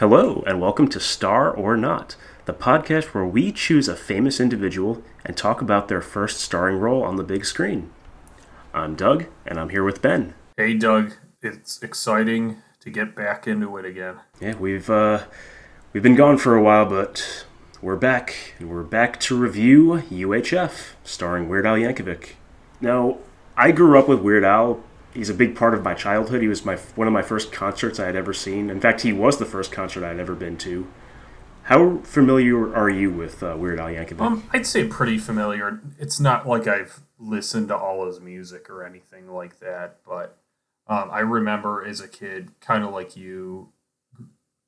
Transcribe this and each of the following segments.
Hello, and welcome to Star or Not, the podcast where we choose a famous individual and talk about their first starring role on the big screen. I'm Doug, and I'm here with Ben. Hey, Doug. It's exciting to get back into it again. Yeah, we've uh, we've been gone for a while, but we're back, and we're back to review UHF, starring Weird Al Yankovic. Now, I grew up with Weird Al. He's a big part of my childhood. He was my one of my first concerts I had ever seen. In fact, he was the first concert I had ever been to. How familiar are you with uh, Weird Al Yankovic? Um, I'd say pretty familiar. It's not like I've listened to all his music or anything like that, but um, I remember as a kid, kind of like you,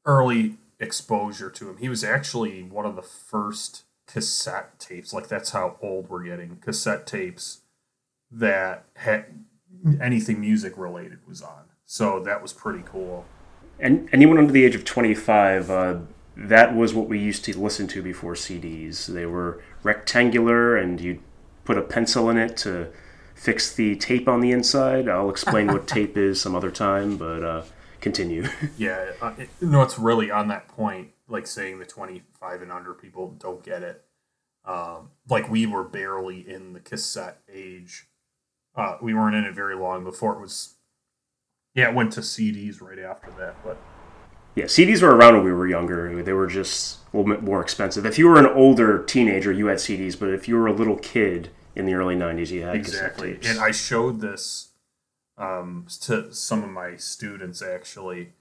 early exposure to him. He was actually one of the first cassette tapes. Like that's how old we're getting. Cassette tapes that had anything music related was on. So that was pretty cool. And anyone under the age of 25, uh, that was what we used to listen to before CDs. They were rectangular, and you'd put a pencil in it to fix the tape on the inside. I'll explain what tape is some other time, but uh, continue. yeah, uh, it, no, it's really on that point, like saying the 25 and under people don't get it. Um, like we were barely in the cassette age. Uh, we weren't in it very long before it was. Yeah, it went to CDs right after that, but yeah, CDs were around when we were younger. They were just a little bit more expensive. If you were an older teenager, you had CDs, but if you were a little kid in the early '90s, you had exactly. And I showed this um, to some of my students actually,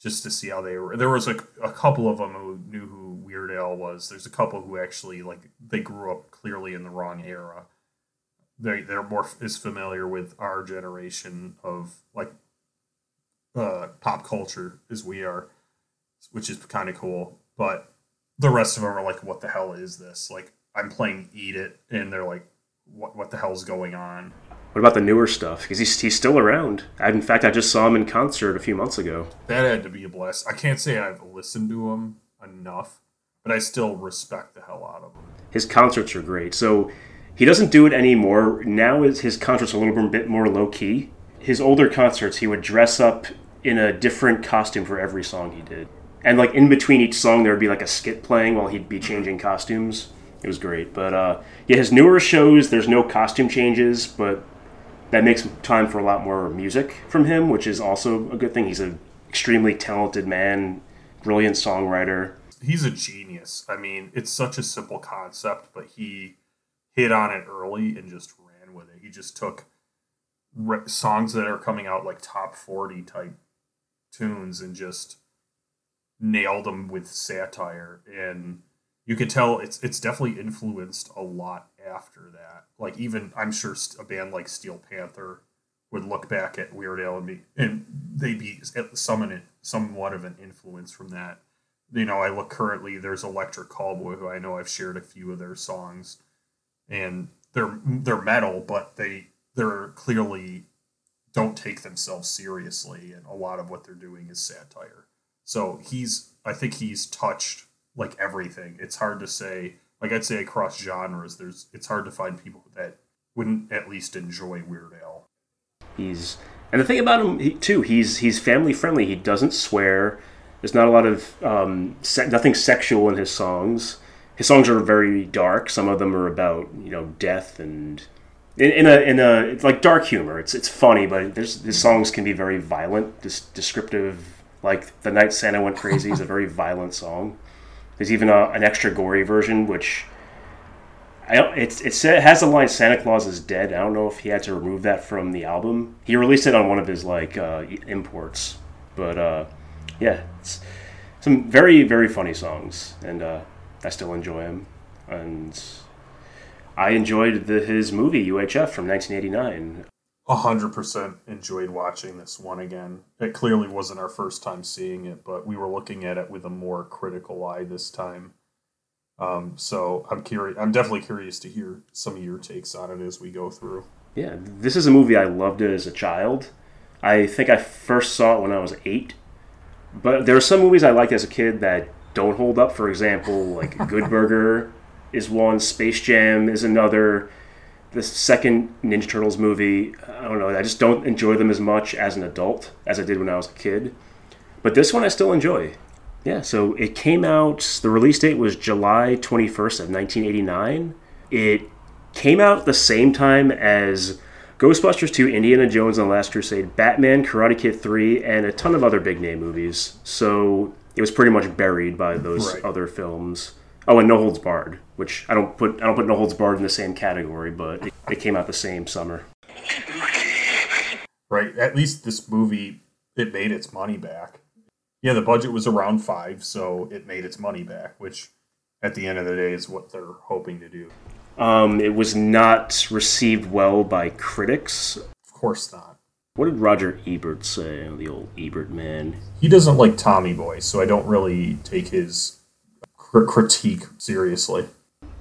just to see how they were. There was a, a couple of them who knew who Weird Al was. There's a couple who actually like they grew up clearly in the wrong era. They they're more is familiar with our generation of like uh, pop culture as we are, which is kind of cool. But the rest of them are like, "What the hell is this?" Like I'm playing Eat It, and they're like, "What what the hell's going on?" What about the newer stuff? Because he's, he's still around. I, in fact, I just saw him in concert a few months ago. That had to be a blast. I can't say I've listened to him enough, but I still respect the hell out of him. His concerts are great. So he doesn't do it anymore. Now his concerts are a little bit more low key. His older concerts, he would dress up in a different costume for every song he did. And like in between each song, there would be like a skit playing while he'd be changing costumes. It was great. But uh, yeah, his newer shows, there's no costume changes, but that makes time for a lot more music from him, which is also a good thing. He's an extremely talented man, brilliant songwriter. He's a genius. I mean, it's such a simple concept, but he hit on it early and just ran with it. He just took re- songs that are coming out like top 40 type tunes and just nailed them with satire. And you could tell it's it's definitely influenced a lot after that. Like even i'm sure a band like steel panther would look back at weird al and be and they'd be some somewhat of an influence from that. You know i look currently there's electric callboy who i know i've shared a few of their songs and they're they're metal but they they're clearly don't take themselves seriously, and a lot of what they're doing is satire. So he's, I think he's touched like everything. It's hard to say, like I'd say across genres, there's, it's hard to find people that wouldn't at least enjoy Weird Al. He's, and the thing about him he, too, he's he's family friendly. He doesn't swear. There's not a lot of um, se- nothing sexual in his songs. His songs are very dark. Some of them are about you know death and in, in a in a it's like dark humor. It's it's funny, but there's his songs can be very violent, descriptive. Like the night Santa went crazy is a very violent song. There's even a, an extra gory version, which I it's, it's, it has the line "Santa Claus is dead." I don't know if he had to remove that from the album. He released it on one of his like uh, imports, but uh, yeah, it's some very very funny songs, and uh, I still enjoy him. And I enjoyed the, his movie UHF from 1989. hundred percent enjoyed watching this one again. It clearly wasn't our first time seeing it, but we were looking at it with a more critical eye this time. Um, so I'm curious. I'm definitely curious to hear some of your takes on it as we go through. Yeah, this is a movie I loved it as a child. I think I first saw it when I was eight, but there are some movies I liked as a kid that don't hold up. For example, like Good Burger is one, Space Jam is another. The second Ninja Turtles movie, I don't know, I just don't enjoy them as much as an adult as I did when I was a kid. But this one I still enjoy. Yeah, so it came out, the release date was July 21st of 1989. It came out the same time as Ghostbusters 2, Indiana Jones and the Last Crusade, Batman, Karate Kid 3, and a ton of other big name movies. So it was pretty much buried by those Right. other films. Oh, and No Holds Barred, which I don't put I don't put No Holds Barred in the same category, but it, it came out the same summer. right? At least this movie, it made its money back. Yeah, the budget was around five, so it made its money back, which at the end of the day is what they're hoping to do. Um, it was not received well by critics. Of course not. What did Roger Ebert say? The old Ebert man. He doesn't like Tommy Boy, so I don't really take his cr- critique seriously.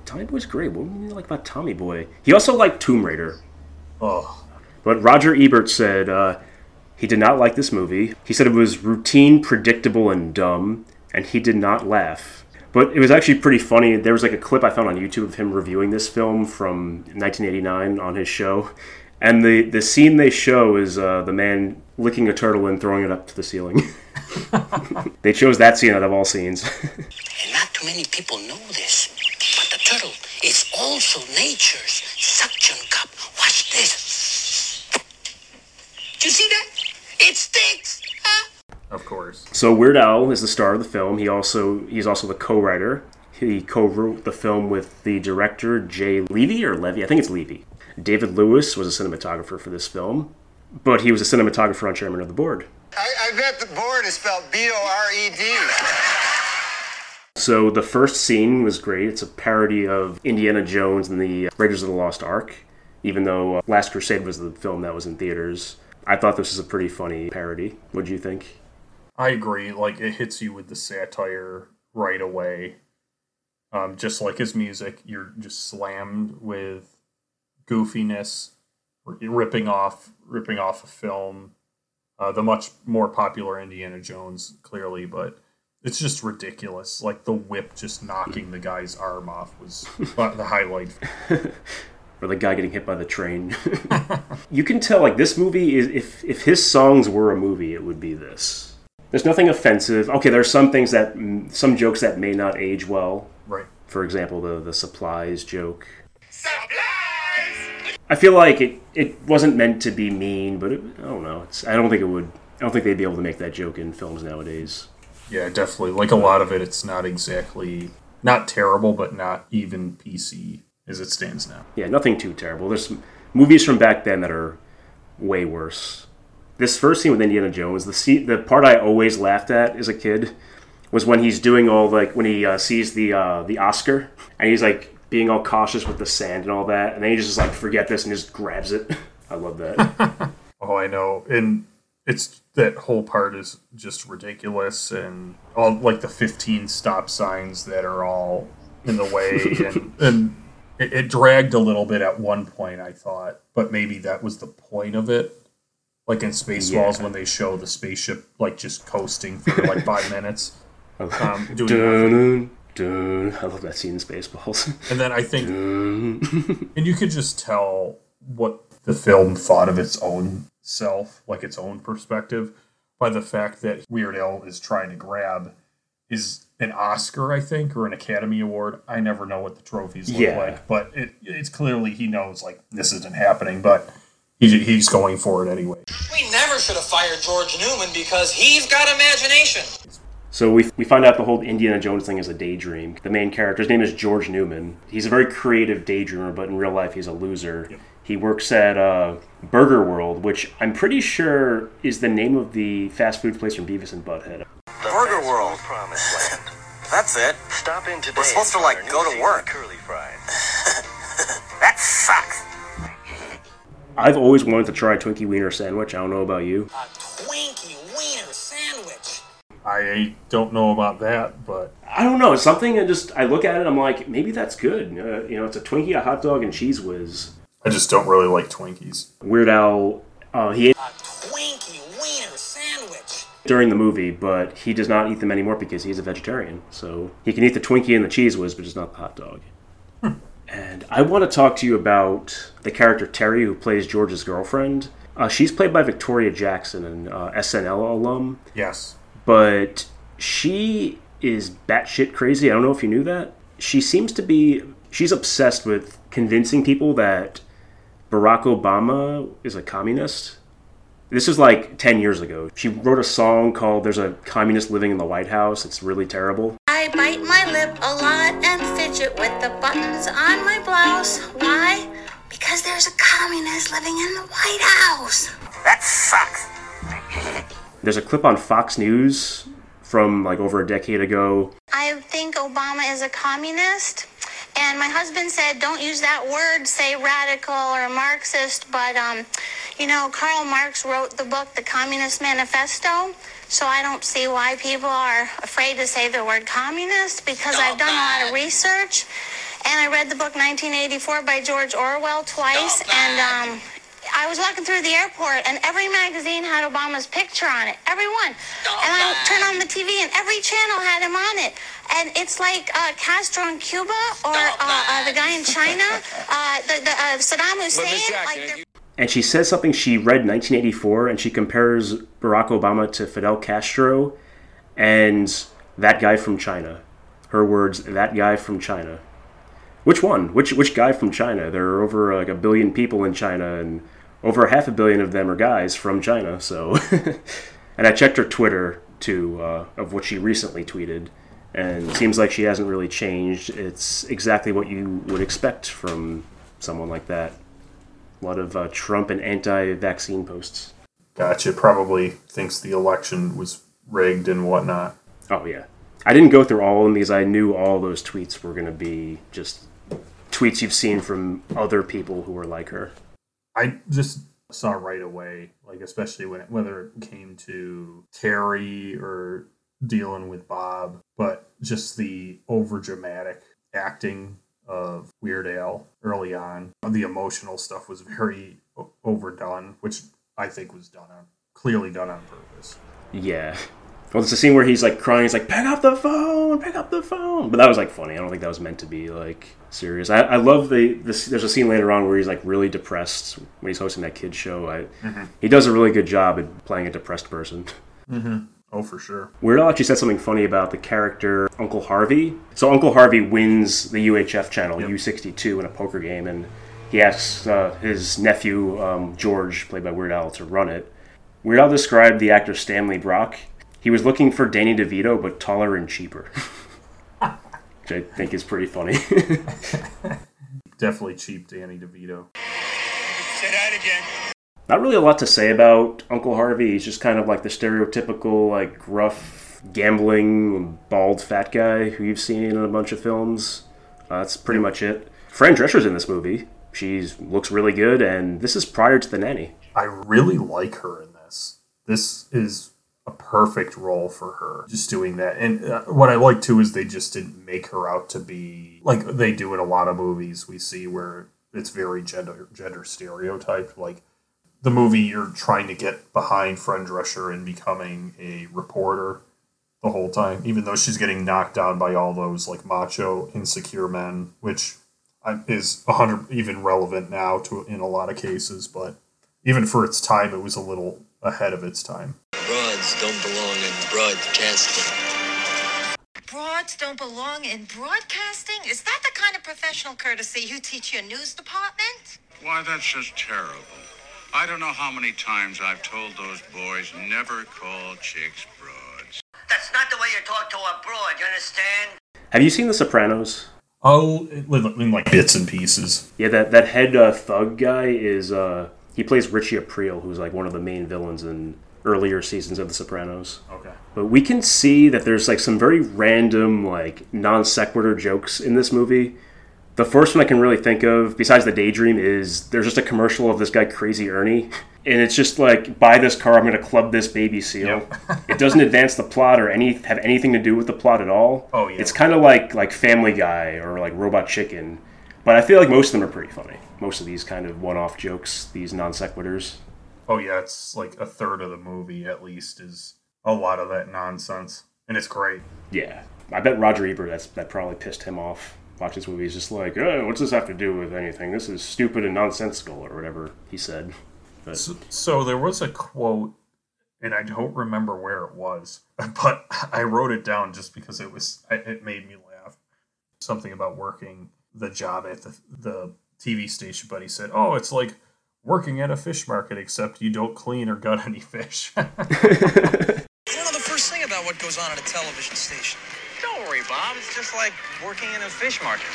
Tommy Boy's great. What do you like about Tommy Boy? He also liked Tomb Raider. Ugh. But Roger Ebert said uh, he did not like this movie. He said it was routine, predictable, and dumb, and he did not laugh. But it was actually pretty funny. There was like a clip I found on YouTube of him reviewing this film from 1989 on his show. And the, the scene they show is uh, the man licking a turtle and throwing it up to the ceiling. they chose that scene out of all scenes. And not too many people know this, but the turtle is also nature's suction cup. Watch this. Do you see that? It sticks. Huh? Of course. So Weird Al is the star of the film. He also he's also the co-writer. He co-wrote the film with the director Jay Levy or Levy. I think it's Levy. David Lewis was a cinematographer for this film, but he was a cinematographer on chairman of the board. I, I bet the board is spelled B O R E D. So the first scene was great. It's a parody of Indiana Jones and the Raiders of the Lost Ark. Even though uh, Last Crusade was the film that was in theaters, I thought this was a pretty funny parody. What do you think? I agree. Like it hits you with the satire right away. Um, just like his music, you're just slammed with goofiness, ripping off, ripping off a film, uh, the much more popular Indiana Jones, clearly, but it's just ridiculous. Like the whip just knocking the guy's arm off was the highlight. or the guy getting hit by the train. you can tell like this movie is if if his songs were a movie, it would be this. There's nothing offensive. Okay, there's some things that some jokes that may not age well. Right. For example, the the supplies joke. I feel like it it wasn't meant to be mean, but it, I don't know. It's I don't think it would. I don't think they'd be able to make that joke in films nowadays. Yeah, definitely. Like a lot of it, it's not exactly not terrible, but not even PC as it stands now. Yeah, nothing too terrible. There's some movies from back then that are way worse. This first scene with Indiana Jones, the scene, the part I always laughed at as a kid was when he's doing all like when he uh, sees the uh, the Oscar and he's like being all cautious with the sand and all that, and then he just like forget this and just grabs it. I love that. Oh, I know. And it's that whole part is just ridiculous and all like the 15 stop signs that are all in the way and and it, it dragged a little bit at one point I thought, but maybe that was the point of it. Like in Spaceballs Yeah. when they show the spaceship like just coasting for like 5 minutes. Um, doing. Dun, dun. I love that scene in Spaceballs. And then I think and you could just tell what the film thought of its own self, like its own perspective, by the fact that Weird Al is trying to grab is an Oscar, I think, or an Academy Award. I never know what the trophies look Yeah. like, but it, it's clearly he knows like this isn't happening, but he, he's going for it anyway. We never should have fired George Newman because he's got imagination. So we, we find out the whole Indiana Jones thing is a daydream. The main character's name is George Newman. He's a very creative daydreamer, but in real life he's a loser. He works at uh, Burger World, which I'm pretty sure is the name of the fast food place from Beavis and Butthead. Burger World. Promised land. That's it. Stop in today. We're supposed to, and like, go to work. Curly fries. That sucks. I've always wanted to try a Twinkie Wiener sandwich. I don't know about you. A Twinkie Wiener sandwich. I don't know about that, but I don't know. It's something I just I look at it. I'm like, maybe that's good. Uh, you know, it's a Twinkie, a hot dog, and cheese whiz. I just don't really like Twinkies. Weird Al. Uh, he ate A Twinkie Wiener sandwich. during the movie, but he does not eat them anymore because he's a vegetarian. So he can eat the Twinkie and the cheese whiz, but just not the hot dog. and I want to talk to you about the character Terry, who plays George's girlfriend. Uh, she's played by Victoria Jackson, an uh, SNL alum. Yes. But she is batshit crazy. I don't know if you knew that. She seems to be. She's obsessed with convincing people that Barack Obama is a communist. This is like 10 years ago. She wrote a song called There's a Communist Living in the White House. It's really terrible. I bite my lip a lot and fidget with the buttons on my blouse. Why? Because there's a communist living in the White House. That sucks. There's a clip on Fox News from like over a decade ago. I think Obama is a communist. And my husband said, don't use that word, say radical or Marxist. But, um, you know, Karl Marx wrote the book, The Communist Manifesto. So I don't see why people are afraid to say the word communist because I've done a lot of research. And I read the book 1984 by George Orwell twice. And um, I was walking through the airport, and every magazine had Obama's picture on it. Every one. And I turned on the TV, and every channel had him on it. And it's like uh, Castro in Cuba or uh, uh, the guy in China, uh, the, the, uh, Saddam Hussein. Like And she says something she read in 1984, and she compares Barack Obama to Fidel Castro and that guy from China. Her words, that guy from China. Which one? Which which guy from China? There are over like a billion people in China, and over half a billion of them are guys from China. So, and I checked her Twitter too uh, of what she recently tweeted, and it seems like she hasn't really changed. It's exactly what you would expect from someone like that. A lot of uh, Trump and anti-vaccine posts. Gotcha. Probably thinks the election was rigged and whatnot. Oh yeah, I didn't go through all of them because I knew all those tweets were going to be just tweets you've seen from other people who were like her. I just saw right away, like especially when it, whether it came to Terry or dealing with Bob, but just the over dramatic acting of Weird Al early on. The emotional stuff was very overdone, which I think was done on clearly done on purpose. Yeah. Well, it's a scene where he's like crying. He's like, "Pick up the phone, pick up the phone." But that was like funny. I don't think that was meant to be like serious. I, I love the this. There's a scene later on where he's like really depressed when he's hosting that kids show. I, He does a really good job at playing a depressed person. Oh, for sure. Weird Al actually said something funny about the character Uncle Harvey. So Uncle Harvey wins the UHF channel U62 in a poker game, and he asks uh, his nephew um, George, played by Weird Al, to run it. Weird Al described the actor Stanley Brock. He was looking for Danny DeVito, but taller and cheaper, which I think is pretty funny. Definitely cheap Danny DeVito. Say that again. Not really a lot to say about Uncle Harvey. He's just kind of like the stereotypical, like gruff, gambling, bald, fat guy who you've seen in a bunch of films. Uh, that's pretty much it. Fran Drescher's in this movie. She looks really good, and this is prior to the nanny. I really like her in this. This is a perfect role for her, just doing that. And uh, what I like too is they just didn't make her out to be like they do in a lot of movies we see where it's very gender gender stereotyped. Like the movie you're trying to get behind Fran Drescher and becoming a reporter the whole time, even though she's getting knocked down by all those like macho, insecure men, which is a hundred even relevant now to in a lot of cases, but even for its time, it was a little ahead of its time. Broads don't belong in broadcasting. Broads don't belong in broadcasting? Is that the kind of professional courtesy you teach your news department? Why, that's just terrible. I don't know how many times I've told those boys never call chicks broads. That's not the way you talk to a broad, you understand? Have you seen The Sopranos? Oh, in like bits and pieces. Yeah, that that head uh, thug guy is uh, he plays Richie Aprile, who's like one of the main villains in earlier seasons of The Sopranos. Okay. But we can see that there's like some very random, like non sequitur jokes in this movie. The first one I can really think of, besides the daydream, is there's just a commercial of this guy Crazy Ernie, and it's just like buy this car, I'm going to club this baby seal. it doesn't advance the plot or any have anything to do with the plot at all. Oh, yeah. It's kind of like like Family Guy or like Robot Chicken, but I feel like most of them are pretty funny. Most of these kind of one-off jokes, these non sequiturs. Oh yeah, it's like a third of the movie at least is a lot of that nonsense, and it's great. Yeah, I bet Roger Ebert that's that probably pissed him off. Watch this movie, he's just like, oh, what's this have to do with anything? This is stupid and nonsensical, or whatever he said. But So, so there was a quote and I don't remember where it was, but I wrote it down just because it was it made me laugh. Something about working the job at the the TV station, but he said, "Oh, it's like working at a fish market, except you don't clean or gut any fish." You don't know the first thing about what goes on at a television station. Don't worry, Bob. It's just like working in a fish market.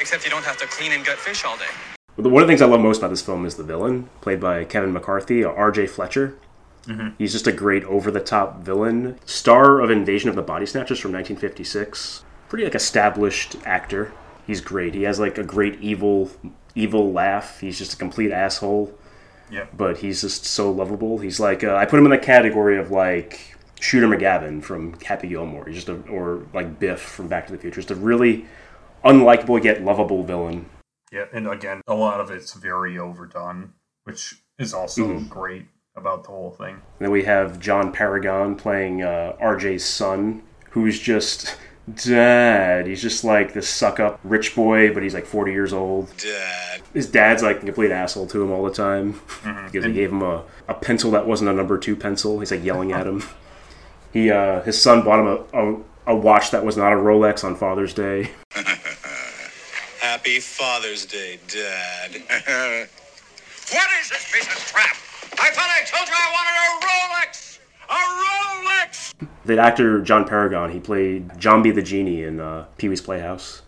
Except you don't have to clean and gut fish all day. One of the things I love most about this film is the villain, played by Kevin McCarthy, uh, R.J. Fletcher. Mm-hmm. He's just a great over-the-top villain, star of Invasion of the Body Snatchers from 1956. Pretty like established actor. He's great. He has like a great evil, evil laugh. He's just a complete asshole, yeah, but he's just so lovable. He's like uh, I put him in the category of like Shooter McGavin from Happy Gilmore. He's just a, or like Biff from Back to the Future. Just a really unlikable yet lovable villain. yeah, and again, a lot of it's very overdone, which is also Mhm. great about the whole thing. And then we have John Paragon playing uh, RJ's son, who's just dad. He's just like this suck up rich boy, but he's like 40 years old. Dad. His dad's like a complete asshole to him all the time Mm-hmm. because he gave him a, a pencil that wasn't a number two pencil. He's like yelling at him. He uh, his son bought him a, a, a watch that was not a Rolex on Father's Day. Happy Father's Day, Dad. What is this piece of crap? I thought I told you I wanted a Rolex! A Rolex! The actor John Paragon, he played Jambi the Genie in uh, Pee Wee's Playhouse.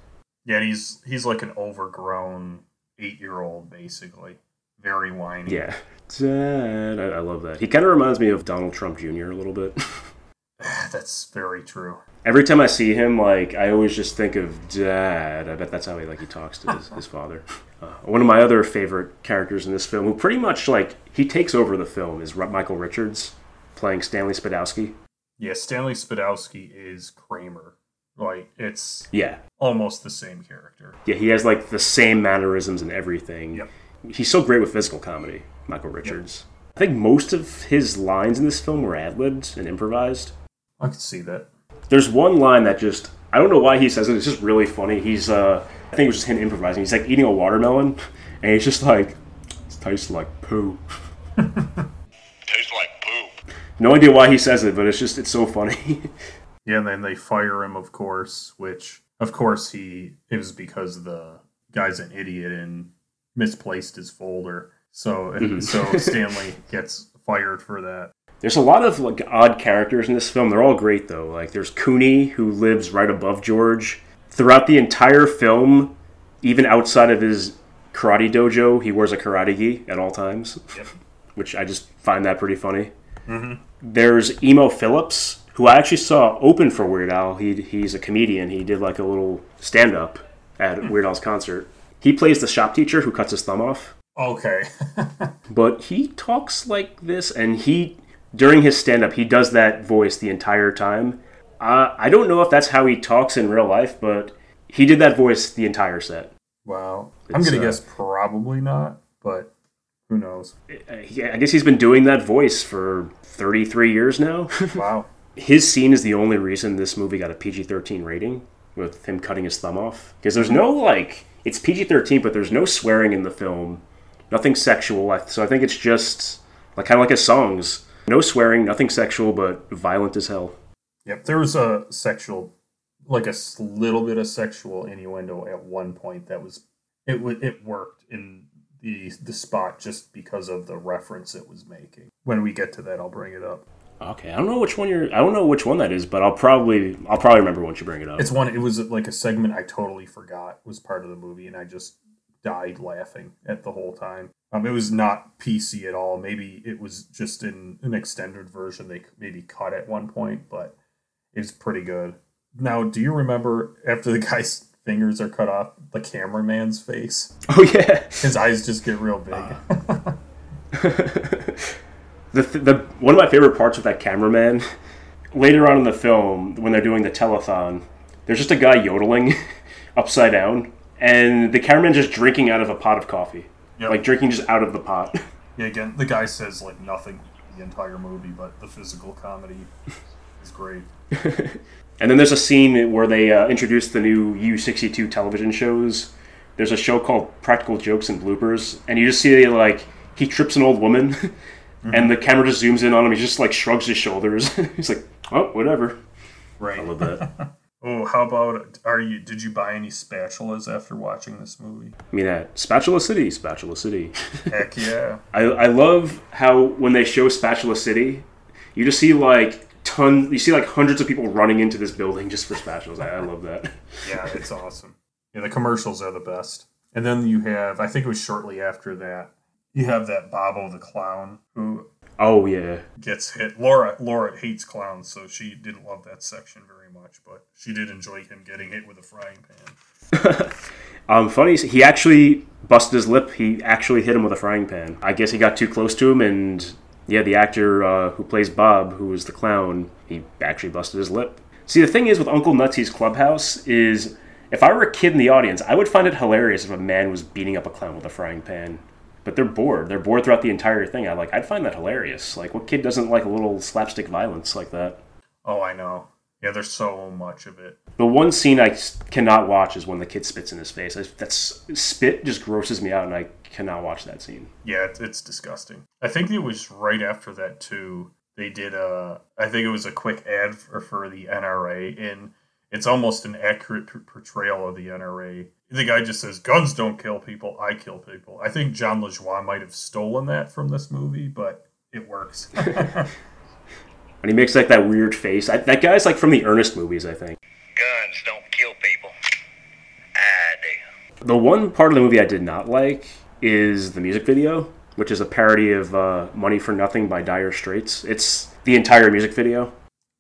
Yeah, and he's he's like an overgrown eight year old, basically. Very whiny. Yeah. Dad. I, I love that. He kind of reminds me of Donald Trump Jr. a little bit. That's very true. Every time I see him, like I always just think of Dad. I bet that's how he like he talks to his, his father. Uh, one of my other favorite characters in this film, who pretty much like he takes over the film, is Michael Richards playing Stanley Spadowski. Yeah, Stanley Spadowski is Kramer. Like it's Yeah, almost the same character. yeah, he has like the same mannerisms and everything. Yep. He's so great with physical comedy, Michael Richards. I think most of his lines in this film were ad libbed and improvised. I could see that. There's one line that just I don't know why he says it. It's just really funny. He's uh I think it was just him improvising. He's like eating a watermelon, and he's just like it tastes like poo. Tastes like poop. No idea why he says it, but it's just it's so funny. Yeah, and then they fire him, of course, which of course he it was because the guy's an idiot and misplaced his folder. So Mhm. so Stanley gets fired for that. There's a lot of like odd characters in this film. They're all great though. Like there's Kuni who lives right above George. Throughout the entire film, even outside of his karate dojo, he wears a karate gi at all times, Yep. which I just find that pretty funny. Mhm. There's Emo Philips, who I actually saw open for Weird Al. He, he's a comedian. He did like a little stand up at Weird Al's concert. He plays the shop teacher who cuts his thumb off Okay. but he talks like this and he during his stand-up he does that voice the entire time uh, i don't know if that's how he talks in real life but he did that voice the entire set wow. I'm gonna uh, guess probably not, but who knows? Uh, he- i guess he's been doing that voice for 33 years now Wow. his scene is the only reason this movie got a pg-13 rating with him cutting his thumb off because there's no like it's pg-13 but there's no swearing in the film nothing sexual so i think it's just like kind of like his songs no swearing nothing sexual but violent as hell Yep. There was a sexual, like a little bit of sexual innuendo at one point that was it. it worked in the the spot just because of the reference it was making. When we get to that, I'll bring it up. Okay, I don't know which one you're. I don't know which one that is, but I'll probably I'll probably remember once you bring it up. It's one. It was like a segment I totally forgot was part of the movie, and I just died laughing at the whole time. Um, it was not PC at all. Maybe it was just in an extended version. They maybe cut at one point, but it's pretty good. Now, do you remember after the guy's fingers are cut off, the cameraman's face? oh yeah, His eyes just get real big. Ah. the, th- the one of my favorite parts with that cameraman later on in the film when they're doing the telethon, there's just a guy yodeling upside down, and the cameraman just drinking out of a pot of coffee, Yep. like drinking just out of the pot. yeah, again, the guy says like nothing the entire movie, but the physical comedy is great. And then there's a scene where they uh, introduce the new U62 television shows. There's a show called Practical Jokes and Bloopers, and you just see like he trips an old woman, and the camera just zooms in on him. He just like shrugs his shoulders. He's like, "Oh, whatever." Right. I love that. Oh, how about are you? Did you buy any spatulas after watching this movie? I mean, at Spatula City, Spatula City. Heck yeah! I, I love how when they show Spatula City, you just see like ton. You see like hundreds of people running into this building just for specials. I, I love that. Yeah, it's awesome. Yeah, the commercials are the best. And then you have, I think it was shortly after that, you have that Bobo the clown who Oh yeah, gets hit. Laura Laura hates clowns, so she didn't love that section very much, but she did enjoy him getting hit with a frying pan. Um, funny, he actually busted his lip. He actually hit him with a frying pan. I guess he got too close to him, and yeah, the actor uh, who plays Bob, who was the clown, he actually busted his lip. See, the thing is with Uncle Nutzy's Clubhouse is, if I were a kid in the audience, I would find it hilarious if a man was beating up a clown with a frying pan. But they're bored. They're bored throughout the entire thing. I like. I'd find that hilarious. Like, what kid doesn't like a little slapstick violence like that? Oh, I know. Yeah, there's so much of it. The one scene I cannot watch is when the kid spits in his face. That spit just grosses me out, and I cannot watch that scene. Yeah, it's, it's disgusting. I think it was right after that too. They did a, I think it was a quick ad for, for the NRA, and it's almost an accurate portrayal of the NRA. The guy just says, "Guns don't kill people. I kill people." I think Jon Lajoie might have stolen that from this movie, but it works. And he makes like that weird face. I, that guy's like from the Ernest movies, I think. Guns don't kill people. I do. The one part of the movie I did not like is the music video, which is a parody of uh, "Money for Nothing" by Dire Straits. It's the entire music video.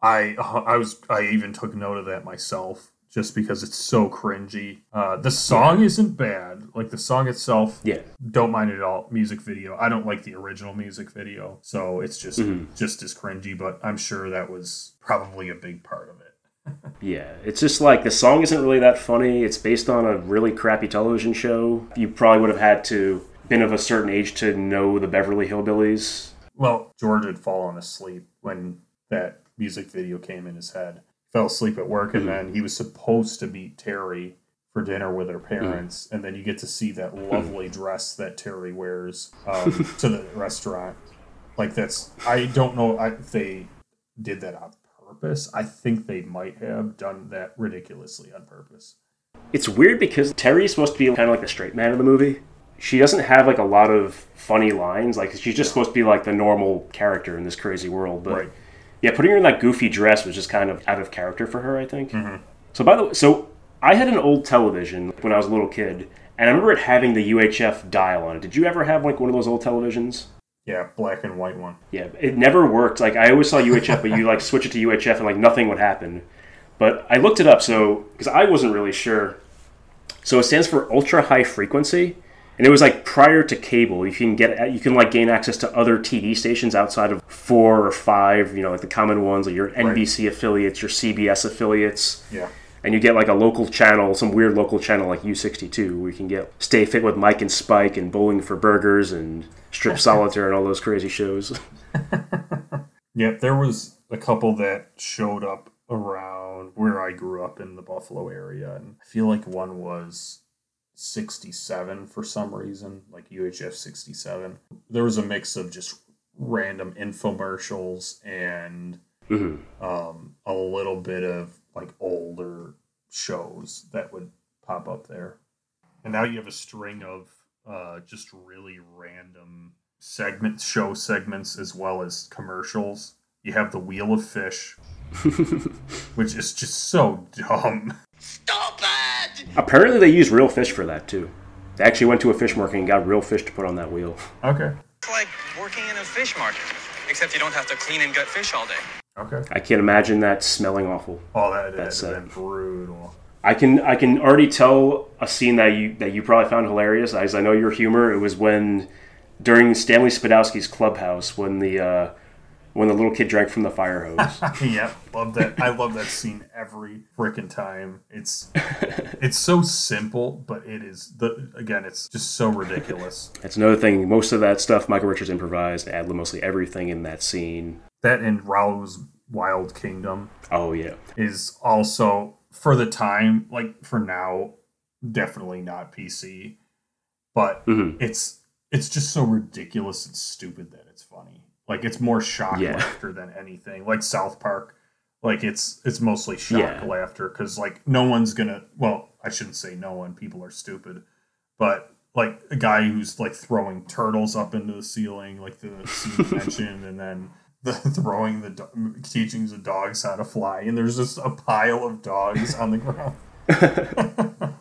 I I was I even took note of that myself just because it's so cringy. Uh, the song isn't bad. Like the song itself, Yeah, don't mind it at all. Music video, I don't like the original music video, so it's just Mhm. just as cringy. But I'm sure that was probably a big part of it. yeah. It's just like the song isn't really that funny. It's based on a really crappy television show. You probably would have had to been of a certain age to know the Beverly Hillbillies. Well, George had fallen asleep when that music video came in his head. Fell asleep at work, and Mhm. then he was supposed to meet Terry for dinner with her parents, and then you get to see that lovely dress that Terry wears um, to the restaurant. Like that's, I don't know I- if they did that on purpose. I think they might have done that ridiculously on purpose. It's weird because Terry's supposed to be kind of like the straight man of the movie. She doesn't have like a lot of funny lines. Like she's just supposed to be like the normal character in this crazy world. But Right. Yeah, putting her in that goofy dress was just kind of out of character for her. I think. Mm-hmm. So by the way, so I had an old television when I was a little kid, and I remember it having the UHF dial on it. Did you ever have like one of those old televisions? Yeah, black and white one. Yeah, it never worked. Like I always saw UHF, but you like switch it to UHF and like nothing would happen. But I looked it up so because I wasn't really sure. So it stands for ultra high frequency, and it was like prior to cable. You can get you can like gain access to other TV stations outside of four or five. You know, like the common ones, like your NBC affiliates, your CBS affiliates Yeah. and you get like a local channel, some weird local channel like U62, where you can get Stay Fit with Mike and Spike and Bowling for Burgers and Strip Solitaire and all those crazy shows. Yep, there was a couple that showed up around where I grew up in the Buffalo area, and I feel like one was 67 for some reason, like UHF 67. There was a mix of just random infomercials and hmm um, a little bit of like older shows that would pop up there. And now you have a string of uh, just really random segments, show segments, as well as commercials. You have the Wheel of Fish, which is just so dumb. Apparently, they use real fish for that too. They actually went to a fish market and got real fish to put on that wheel. Okay. It's like working in a fish market, except you don't have to clean and gut fish all day. Okay. I can't imagine that smelling awful. Oh, that That's, that's uh, been brutal. I can I can already tell a scene that you that you probably found hilarious, as I know your humor. It was when during Stanley Spadowski's clubhouse when the uh, when the little kid drank from the fire hose. yep, love that. I love that scene every freaking time. It's it's so simple, but it is the again, it's just so ridiculous. That's another thing. Most of that stuff Michael Richards improvised. Ad mostly everything in that scene. That and Raul's Wild Kingdom Oh yeah, is also for the time, like for now, definitely not PC, but Mhm. it's it's just so ridiculous and stupid that it's funny. Like it's more shock Yeah. laughter than anything. Like South Park, like it's it's mostly shock Yeah. laughter because like no one's gonna. Well, I shouldn't say no one. People are stupid, but like a guy who's like throwing turtles up into the ceiling, like the scene mentioned, and then the throwing the do- teaching the dogs how to fly, and there's just a pile of dogs on the ground.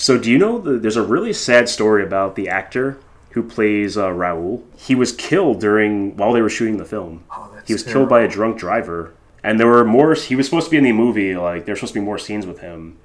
So, do you know the, there's a really sad story about the actor who plays uh, Raul? He was killed during while they were shooting the film. Oh, that's he was killed by a drunk driver, and there were more. He was supposed to be in the movie. Like there's supposed to be more scenes with him.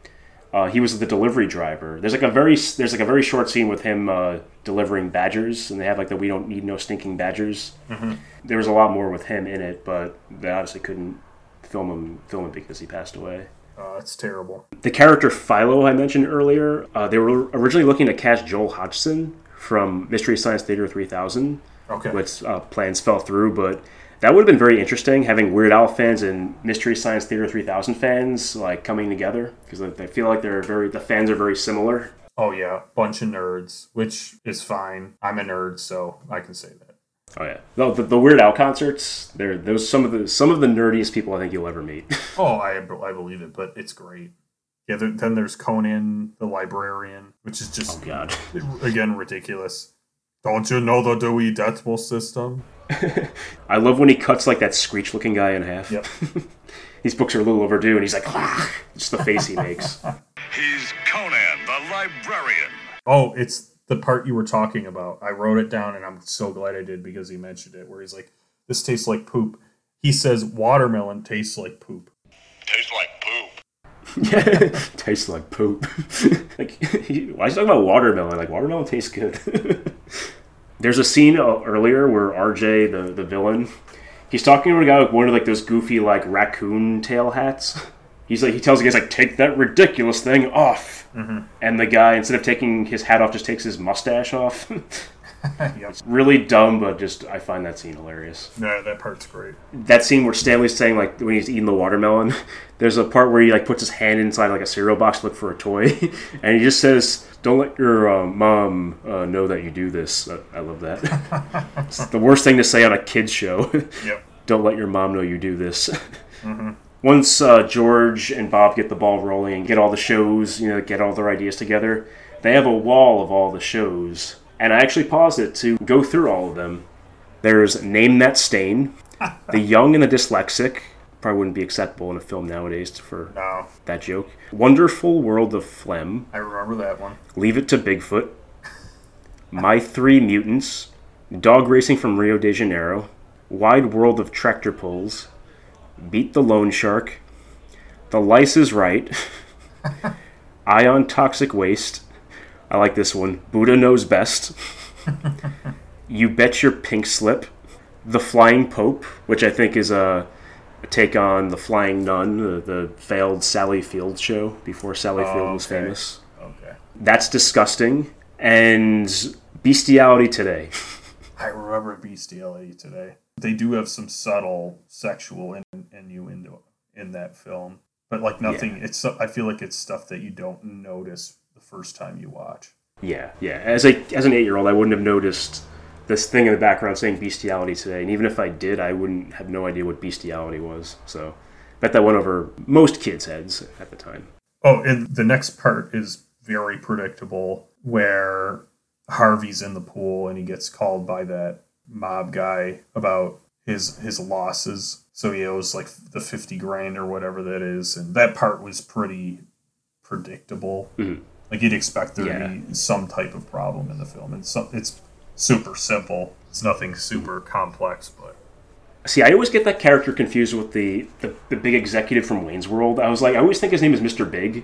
Uh, he was the delivery driver. There's like a very there's like a very short scene with him uh, delivering badgers, and they have like the "We don't need no stinking badgers." Mhm. There was a lot more with him in it, but they obviously couldn't film him film it because he passed away. Uh, it's terrible. The character Philo I mentioned earlier, uh, they were originally looking to cast Joel Hodgson from Mystery Science Theater 3000. Okay. Which uh, plans fell through, but that would have been very interesting having Weird Al fans and Mystery Science Theater 3000 fans like coming together because I feel like they're very the fans are very similar. Oh yeah, bunch of nerds, which is fine. I'm a nerd, so I can say that. Oh yeah, no, the, the Weird Al concerts. They're those some of the some of the nerdiest people I think you'll ever meet. Oh, I I believe it, but it's great. Yeah, there, then there's Conan the librarian, which is just oh god, again ridiculous. Don't you know the Dewey Decimal System? I love when he cuts like that screech looking guy in half. Yep. These books are a little overdue, and he's like, ah, just the face he makes. He's Conan the librarian. Oh, it's the part you were talking about. I wrote it down, and I'm so glad I did because he mentioned it. Where he's like, "This tastes like poop." He says, "Watermelon tastes like poop." Tastes like poop. tastes like poop. like, why is he talking about watermelon? Like, watermelon tastes good. There's a scene uh, earlier where RJ, the, the villain, he's talking to a guy with one of like those goofy like raccoon tail hats. He's like he tells the guy, like take that ridiculous thing off, Mhm. and the guy instead of taking his hat off just takes his mustache off. yep. It's really dumb, but just I find that scene hilarious. No, that part's great. That scene where Stanley's saying like when he's eating the watermelon, there's a part where he like puts his hand inside like a cereal box to look for a toy, and he just says, "Don't let your uh, mom uh, know that you do this." I, I love that. it's the worst thing to say on a kids show. Yep. Don't let your mom know you do this. Mhm. Once uh, George and Bob get the ball rolling and get all the shows, you know, get all their ideas together, they have a wall of all the shows. And I actually paused it to go through all of them. There's Name That Stain, The Young and the Dyslexic. Probably wouldn't be acceptable in a film nowadays for No, that joke. Wonderful World of Phlegm, I remember that one. Leave It to Bigfoot, My Three Mutants, Dog Racing from Rio de Janeiro, Wide World of Tractor Pulls, Beat the Loan Shark, The Lice is Right, Ion Toxic Waste. I like this one. Buddha Knows Best. you Bet Your Pink Slip, The Flying Pope, which I think is a, a take on The Flying Nun, the, the failed Sally Field show before Sally Oh, Field was okay. famous. Okay. That's disgusting. And Bestiality Today. I remember Bestiality today. They do have some subtle sexual in- innuendo in that film, but like nothing. It's I feel like it's stuff that you don't notice first time you watch. Yeah, yeah. As a as an eight year old, I wouldn't have noticed this thing in the background saying bestiality today, and even if I did, I wouldn't have no idea what bestiality was. So, bet that went over most kids' heads at the time. Oh, and the next part is very predictable, where Harvey's in the pool and he gets called by that mob guy about his his losses. So he owes like the fifty grand or whatever that is, and that part was pretty predictable. Mhm. Like you'd expect there Yeah. to be some type of problem in the film, and so it's super simple. It's nothing super complex, but See, I always get that character confused with the, the, the big executive from Wayne's World. I was like, I always think his name is Mr. Big,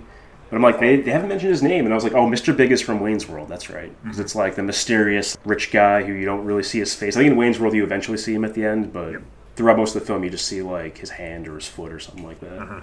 but I'm like, they, they haven't mentioned his name, and I was like, oh, Mr. Big is from Wayne's World. That's right, because mm-hmm. it's like the mysterious rich guy who you don't really see his face. I think in Wayne's World you eventually see him at the end, but throughout most of the film you just see like his hand or his foot or something like that. Uh-huh.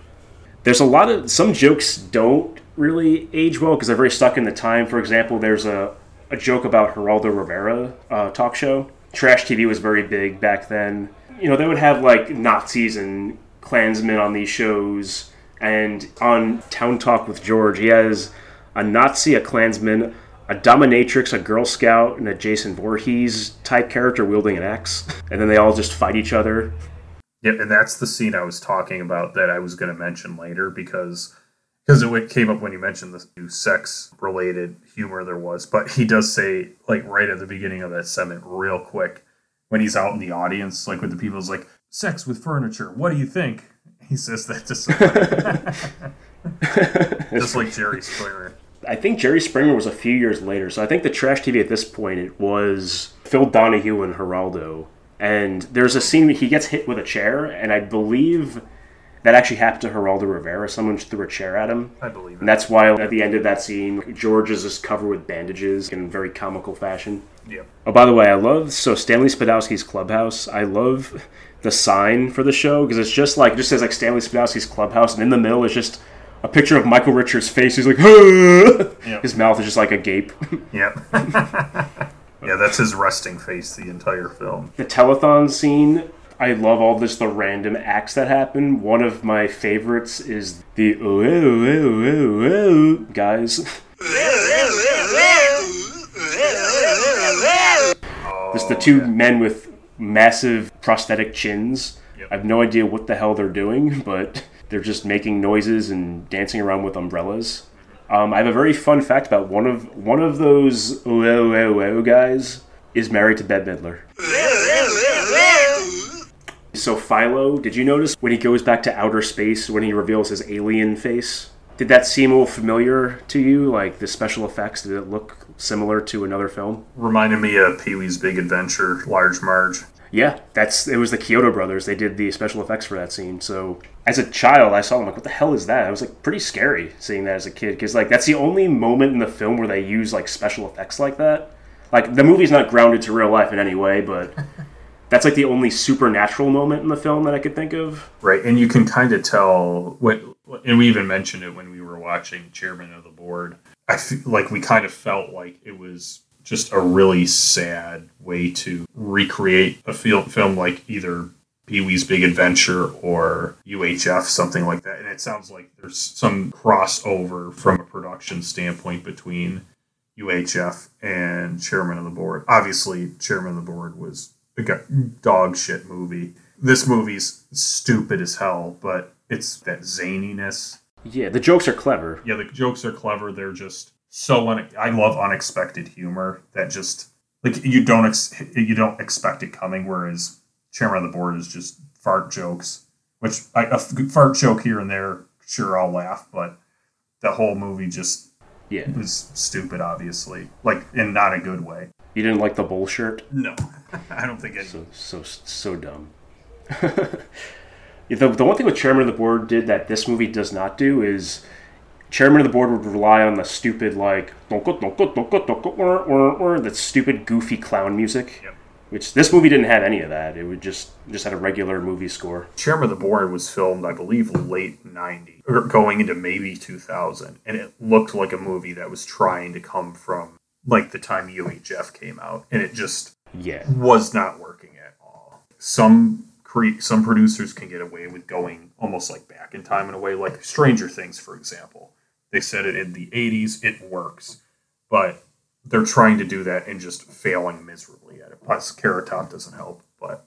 There's a lot of some jokes don't really age well because they're very stuck in the time. For example, there's a, a joke about Geraldo Rivera uh, talk show. Trash TV was very big back then. You know, they would have like Nazis and Klansmen on these shows. And on Town Talk with George, he has a Nazi, a Klansman, a dominatrix, a Girl Scout, and a Jason Voorhees type character wielding an axe, and then they all just fight each other. Yep, and that's the scene I was talking about that I was going to mention later because because it came up when you mentioned the new sex related humor there was. But he does say like right at the beginning of that segment, real quick, when he's out in the audience, like with the people, is like sex with furniture. What do you think? He says that to somebody, just like Jerry Springer. I think Jerry Springer was a few years later, so I think the trash TV at this point it was Phil Donahue and Geraldo. And there's a scene where he gets hit with a chair, and I believe that actually happened to Geraldo Rivera. Someone threw a chair at him. I believe it. And that's why at the end of that scene, George is just covered with bandages in very comical fashion. Yep. Oh, by the way, I love so Stanley Spadowski's Clubhouse. I love the sign for the show because it's just like it just says like Stanley Spadowski's Clubhouse, and in the middle is just a picture of Michael Richards' face. He's like, Yep. his mouth is just like a gape. Yep. yeah, that's his resting face the entire film. the telethon scene. I love all this the random acts that happen. One of my favorites is the oh, oh, oh, oh, oh, guys. Just the two men with massive prosthetic chins. I have no idea what the hell they're doing, but they're just making noises and dancing around with umbrellas. Um, I have a very fun fact about one of one of those oh, oh, oh, oh guys is married to Bette Midler. So Philo, did you notice when he goes back to outer space when he reveals his alien face? Did that seem a little familiar to you? Like the special effects, did it look similar to another film? Reminded me of Pee Wee's Big Adventure, Large Marge. Yeah, that's it was the Chiodo brothers. They did the special effects for that scene. So as a child, I saw them like, what the hell is that? I was like pretty scary seeing that as a kid because like that's the only moment in the film where they use like special effects like that. Like the movie's not grounded to real life in any way, but that's like the only supernatural moment in the film that I could think of. Right, and you can kind of tell when, and we even mentioned it when we were watching Chairman of the Board. I feel like we kind of felt like it was just a really sad way to recreate a film like either Pee Wee's Big Adventure or UHF, something like that. And it sounds like there's some crossover from a production standpoint between UHF and Chairman of the Board. Obviously, Chairman of the Board was a dog shit movie. This movie's stupid as hell, but it's that zaniness. Yeah, the jokes are clever. Yeah, the jokes are clever. They're just so une- I love unexpected humor that just like you don't ex- you don't expect it coming. Whereas Chairman of the Board is just fart jokes, which I, a f- fart joke here and there, sure I'll laugh, but the whole movie just Yeah. was stupid. Obviously, like in not a good way. You didn't like the bull shirt? No, I don't think any. So so so dumb. the, the one thing with Chairman of the Board did that this movie does not do is Chairman of the Board would rely on the stupid like that stupid goofy clown music. Yep. Which this movie didn't have any of that. It would just just had a regular movie score. Chairman of the Board was filmed, I believe, late 90, or going into maybe 2000. And it looked like a movie that was trying to come from like the time UHF came out. And it just Yeah. was not working at all. Some cre- some producers can get away with going almost like back in time in a way, like Stranger Things, for example. They said it in the 80s, it works. But they're trying to do that and just failing miserably at it. Plus, Carrot Top doesn't help. But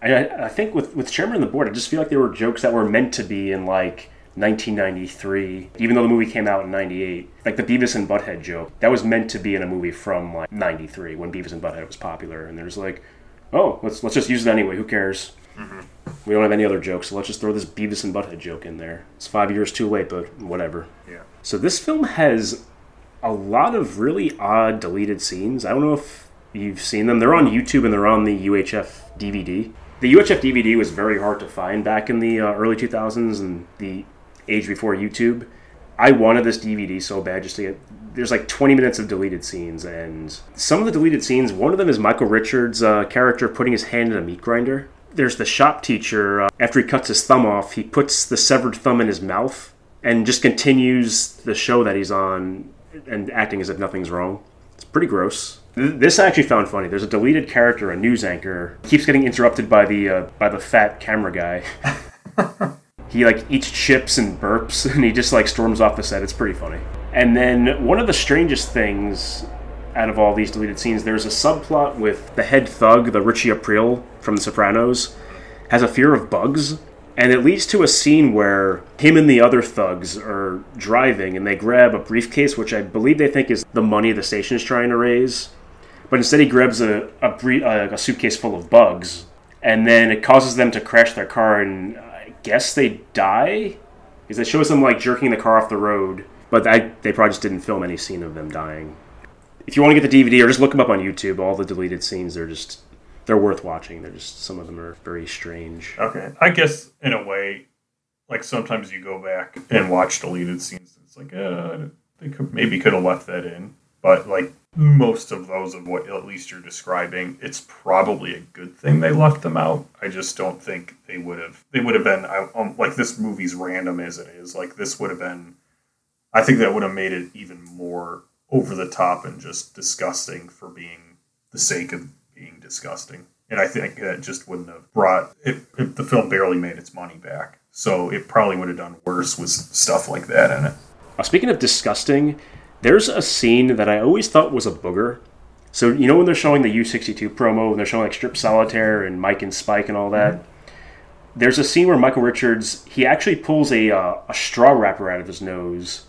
I, I I think with with Chairman of the Board, I just feel like there were jokes that were meant to be in like 1993, even though the movie came out in 98. Like the Beavis and Butthead joke, that was meant to be in a movie from like 93 when Beavis and Butthead was popular. And there's like, oh, let's let's just use it anyway. Who cares? We don't have any other jokes, so let's just throw this Beavis and Butthead joke in there. It's five years too late, but whatever. yeah. So this film has a lot of really odd deleted scenes. I don't know if you've seen them. They're on YouTube and they're on the UHF DVD. The UHF DVD was very hard to find back in the uh, early 2000s and the age before YouTube. I wanted this DVD so bad just to get. There's like 20 minutes of deleted scenes, and some of the deleted scenes, one of them is Michael Richards' uh, character putting his hand in a meat grinder. There's the shop teacher, uh, after he cuts his thumb off, he puts the severed thumb in his mouth and just continues the show that he's on and acting as if nothing's wrong. It's pretty gross. This I actually found funny. There's a deleted character, a news anchor, keeps getting interrupted by the uh, by the fat camera guy. he like eats chips and burps, and he just like storms off the set. It's pretty funny. And then one of the strangest things out of all these deleted scenes, there's a subplot with the head thug, the Richie Aprile from The Sopranos, has a fear of bugs. And it leads to a scene where him and the other thugs are driving and they grab a briefcase, which I believe they think is the money the station is trying to raise. But instead, he grabs a, a, a, suitcase full of bugs. And then it causes them to crash their car, and guess they die? Because it shows them like jerking the car off the road. But I, they probably just didn't film any scene of them dying. If you want to get the DVD or just look them up on YouTube, all the deleted scenes, they're just they're worth watching. They're just some of them are very strange. Okay. I guess in a way, like sometimes you go back and watch deleted scenes. It's like, uh, they could maybe could have left that in, but like most of those of what at least you're describing, it's probably a good thing they left them out. I just don't think they would have. They would have been I- um, like this movie's random as it is. Like this would have been. I think that would have made it even more over the top and just disgusting for being the sake of being disgusting. And I think that just wouldn't have brought it, it, the film barely made its money back. So it probably would have done worse with stuff like that in it. Uh, speaking of disgusting, there's a scene that I always thought was a booger. So you know when they're showing the U62 promo, when they're showing like Strip Solitaire and Mike and Spike and all that. There's a scene where Michael Richards he actually pulls a uh, a straw wrapper out of his nose,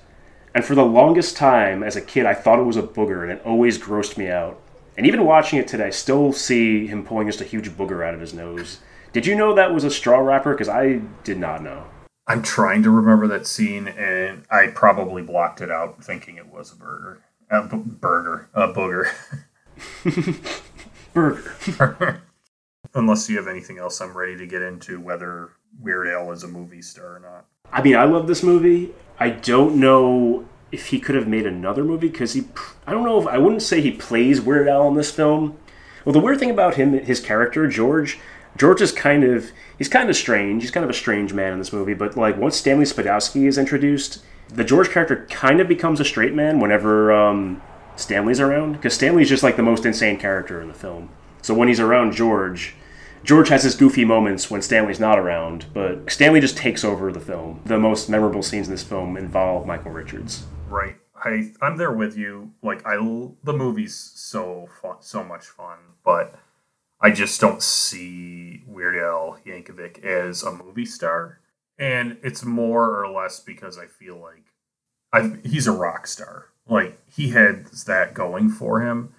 and for the longest time as a kid I thought it was a booger, and it always grossed me out. And even watching it today, I still see him pulling just a huge booger out of his nose. Did you know that was a straw wrapper? Because I did not know. I'm trying to remember that scene, and I probably blocked it out thinking it was a burger. A b- burger. A booger. Burger. Unless you have anything else, I'm ready to get into whether Weird Al is a movie star or not. I mean, I love this movie. I don't know if he could have made another movie because he. I don't know if I wouldn't say he plays Weird Al in this film. Well, the weird thing about him, his character George, George is kind of he's kind of strange. He's kind of a strange man in this movie. But like once Stanley Spadowski is introduced, the George character kind of becomes a straight man whenever um, Stanley's around because Stanley's just like the most insane character in the film. So when he's around George, George has his goofy moments when Stanley's not around, but Stanley just takes over the film. The most memorable scenes in this film involve Michael Richards. Right. I I'm there with you. Like I the movie's so fun, so much fun, but I just don't see Weird Al Yankovic as a movie star, and it's more or less because I feel like I he's a rock star. Like he has that going for him.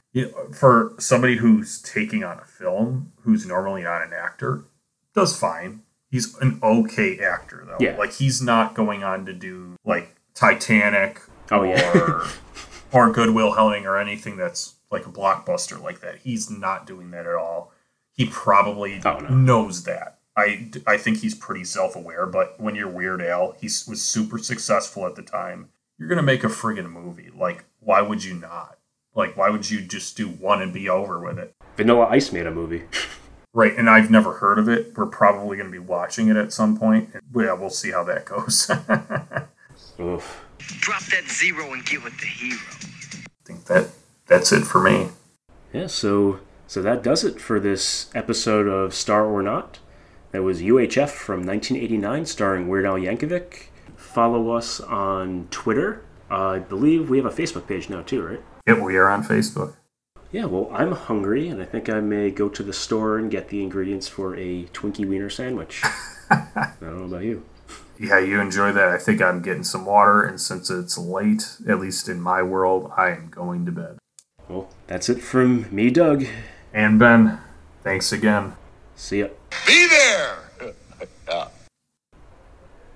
For somebody who's taking on a film, who's normally not an actor, does fine. He's an okay actor though. Yeah. Like he's not going on to do like Titanic Oh, yeah. or or Good Will Hunting or anything that's like a blockbuster like that. He's not doing that at all. He probably Oh, no. knows that. I, I think he's pretty self aware, but when you're Weird Al, he was super successful at the time. You're going to make a friggin' movie. Like, why would you not? Like, why would you just do one and be over with it? Vanilla Ice made a movie. Right, and I've never heard of it. We're probably going to be watching it at some point. Yeah, we'll see how that goes. Oof. Drop that zero and give it the hero. I think that that's it for me. Yeah, so so that does it for this episode of Star or Not. That was UHF from 1989, starring Weird Al Yankovic. Follow us on Twitter. Uh, I believe we have a Facebook page now too, right? Yep, we are on Facebook. Yeah, well, I'm hungry, and I think I may go to the store and get the ingredients for a Twinkie Wiener sandwich. I don't know about you. Yeah, you enjoy that. I think I'm getting some water, and since it's late, at least in my world, I am going to bed. Well, that's it from me, Doug. And Ben, thanks again. See ya. Be there!